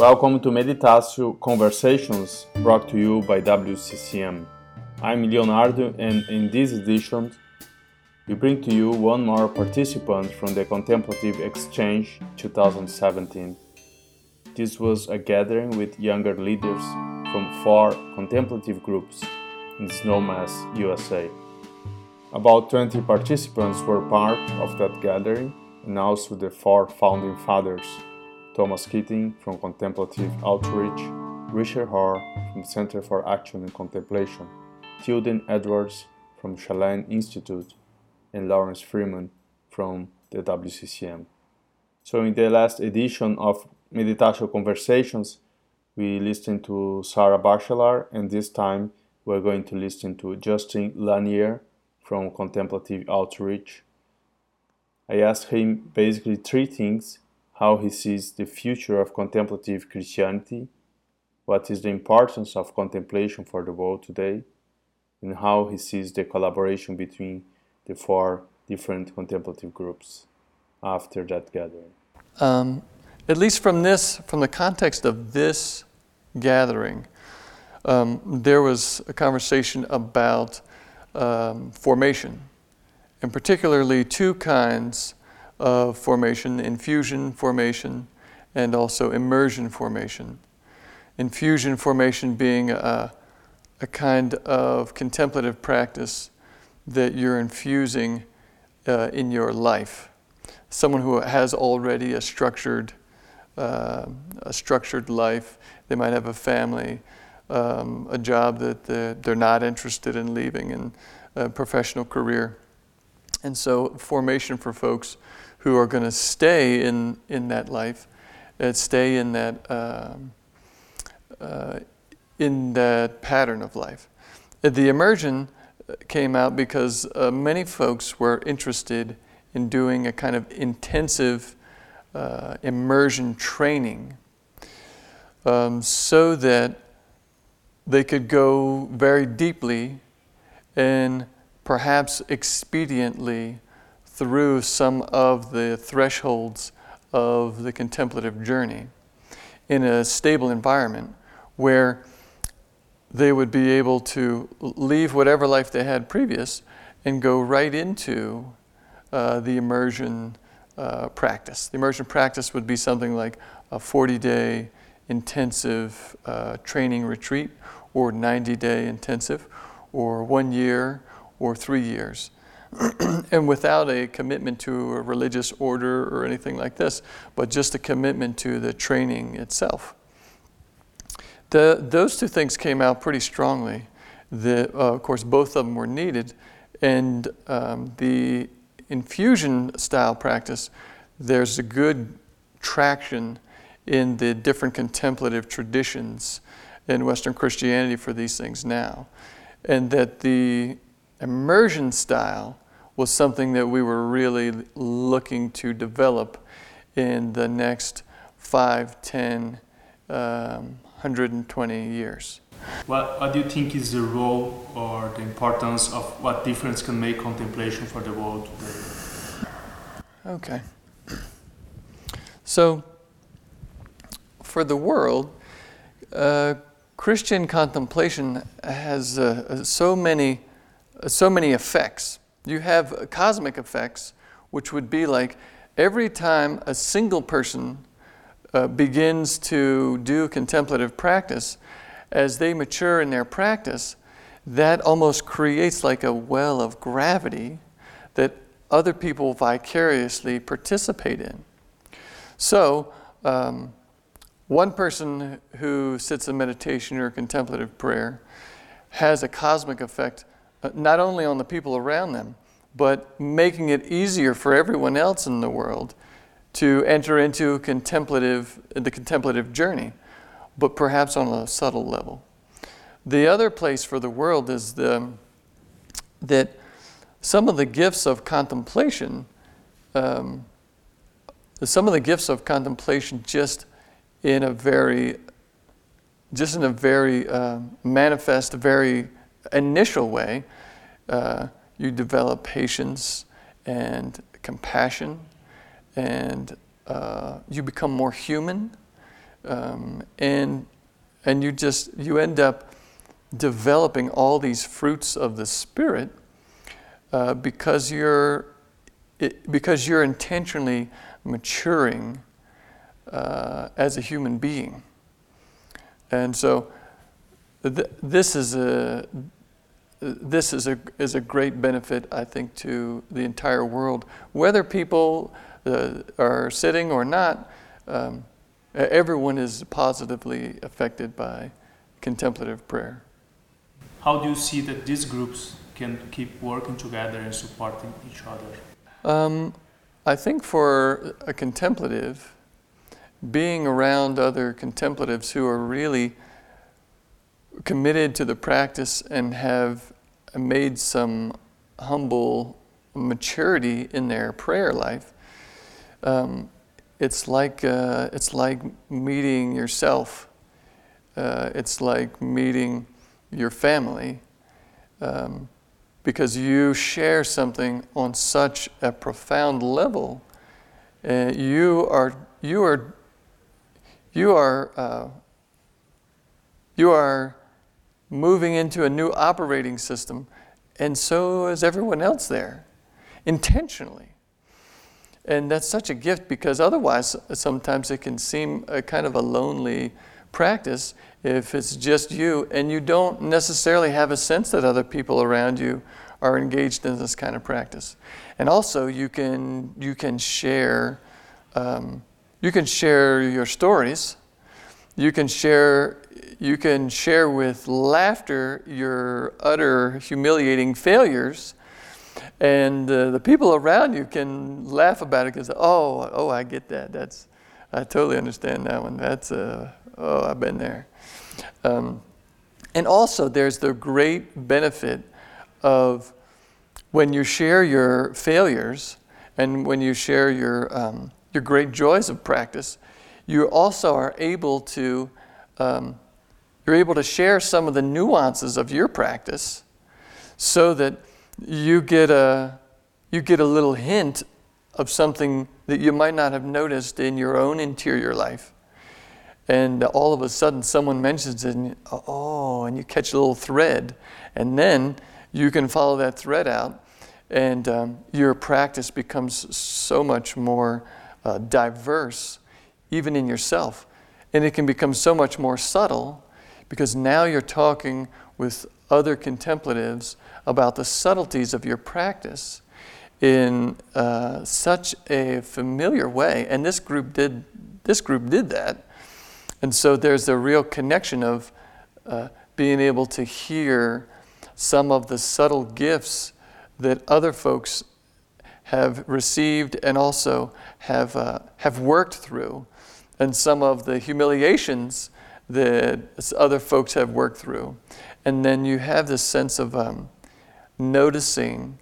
Welcome to Meditatio Conversations brought to you by WCCM. I'm Leonardo, and in this edition, we bring to you one more participant from the Contemplative Exchange 2017. This was a gathering with younger leaders from four contemplative groups in Snowmass, USA. About 20 participants were part of that gathering, and also the four founding fathers Thomas Keating from Contemplative Outreach, Richard Rohr from Center for Action and Contemplation, Tilden Edwards from Shalem Institute, and Laurence Freeman from the WCCM. So, in the last edition of Meditatio Conversations, we listened to Sarah Bachelard, and this time we're going to listen to Justin Lanier from Contemplative Outreach. I asked him basically three things how he sees the future of contemplative Christianity, what is the importance of contemplation for the world today, and how he sees the collaboration between the four different contemplative groups after that gathering. Um, at least from this, from the context of this gathering, um, there was a conversation about um, formation, and particularly two kinds of formation infusion formation and also immersion formation. Infusion formation being a, a kind of contemplative practice that you're infusing uh, in your life. Someone who has already a structured, uh, a structured life, they might have a family, um, a job that they're not interested in leaving, and a professional career. And so, formation for folks who are going to stay in, in that life, and stay in that, um, uh, in that pattern of life. The immersion came out because uh, many folks were interested in doing a kind of intensive uh, immersion training um, so that they could go very deeply and perhaps expediently through some of the thresholds of the contemplative journey in a stable environment where they would be able to leave whatever life they had previous and go right into uh, the immersion uh, practice. The immersion practice would be something like a 40 day intensive uh, training retreat, or 90 day intensive, or one year, or three years. and without a commitment to a religious order or anything like this, but just a commitment to the training itself. The, those two things came out pretty strongly. The, uh, of course, both of them were needed, and um, the infusion style practice, there's a good traction in the different contemplative traditions in Western Christianity for these things now. And that the immersion style was something that we were really looking to develop in the next 5, 10, um, 120 years. What, what do you think is the role or the importance of what difference can make contemplation for the world today? Okay. So, for the world, uh, Christian contemplation has uh, so many so many effects. You have cosmic effects, which would be like every time a single person uh, begins to do contemplative practice, as they mature in their practice, that almost creates like a well of gravity that other people vicariously participate in. So, um, one person who sits in meditation or contemplative prayer has a cosmic effect not only on the people around them, but making it easier for everyone else in the world to enter into contemplative, the contemplative journey, but perhaps on a subtle level. The other place for the world is the, that some of the gifts of contemplation, um, some of the gifts of contemplation just in a very, just in a very uh, manifest, very initial way, uh, you develop patience and compassion, and uh, you become more human. um, and and you just you end up developing all these fruits of the spirit uh, because you're it, because you're intentionally maturing uh, as a human being and so this is a this is a, is a great benefit, I think, to the entire world. Whether people uh, are sitting or not, um, everyone is positively affected by contemplative prayer. How do you see that these groups can keep working together and supporting each other? Um, I think for a contemplative, being around other contemplatives who are really committed to the practice and have made some humble maturity in their prayer life, um, it's like uh, it's like meeting yourself. Uh, it's like meeting your family, um, because you share something on such a profound level. Uh, you are you are you are uh, you are moving into a new operating system, and so is everyone else there, intentionally. And that's such a gift because otherwise, sometimes it can seem a kind of a lonely practice if it's just you and you don't necessarily have a sense that other people around you are engaged in this kind of practice. And also, you can, you can share. Um, you can share your stories. You can share you can share with laughter your utter humiliating failures, and uh, the people around you can laugh about it because, oh, oh, I get that. That's, I totally understand that one. That's, uh, oh, I've been there. Um, and also, there's the great benefit of when you share your failures and when you share your, um, your great joys of practice, you also are able to um, you're able to share some of the nuances of your practice so that you get a, you get a little hint of something that you might not have noticed in your own interior life. And all of a sudden, someone mentions it, and oh, and you catch a little thread. And then you can follow that thread out, and um, your practice becomes so much more uh, diverse, even in yourself. And it can become so much more subtle because now you're talking with other contemplatives about the subtleties of your practice in uh, such a familiar way. And this group did this group did that. And so there's a real connection of uh, being able to hear some of the subtle gifts that other folks have received and also have, uh, have worked through, and some of the humiliations that other folks have worked through. And then you have this sense of um, noticing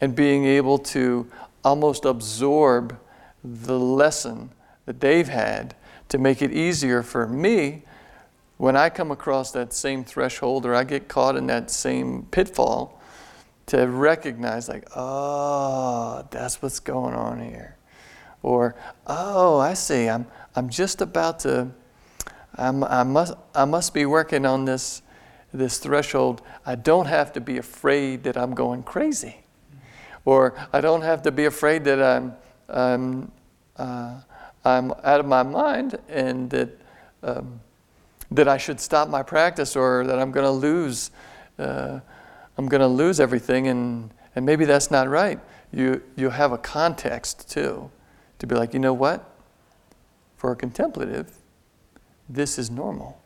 and being able to almost absorb the lesson that they've had to make it easier for me when I come across that same threshold or I get caught in that same pitfall to recognize, like, oh, that's what's going on here. Or, oh, I see, I'm, I'm just about to I'm, i must, I must be working on this, this threshold. I don't have to be afraid that I'm going crazy. Or I don't have to be afraid that I'm, I'm, uh, I'm out of my mind and that, um, that I should stop my practice or that I'm going to lose, uh, I'm going to lose everything and, and maybe that's not right. You, you have a context too to be like, you know what? For a contemplative, this is normal.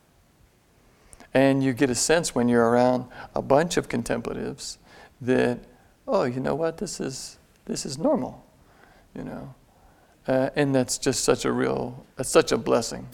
And you get a sense when you're around a bunch of contemplatives that, oh, you know what, this is, this is normal, you know. Uh, and that's just such a real, that's such a blessing.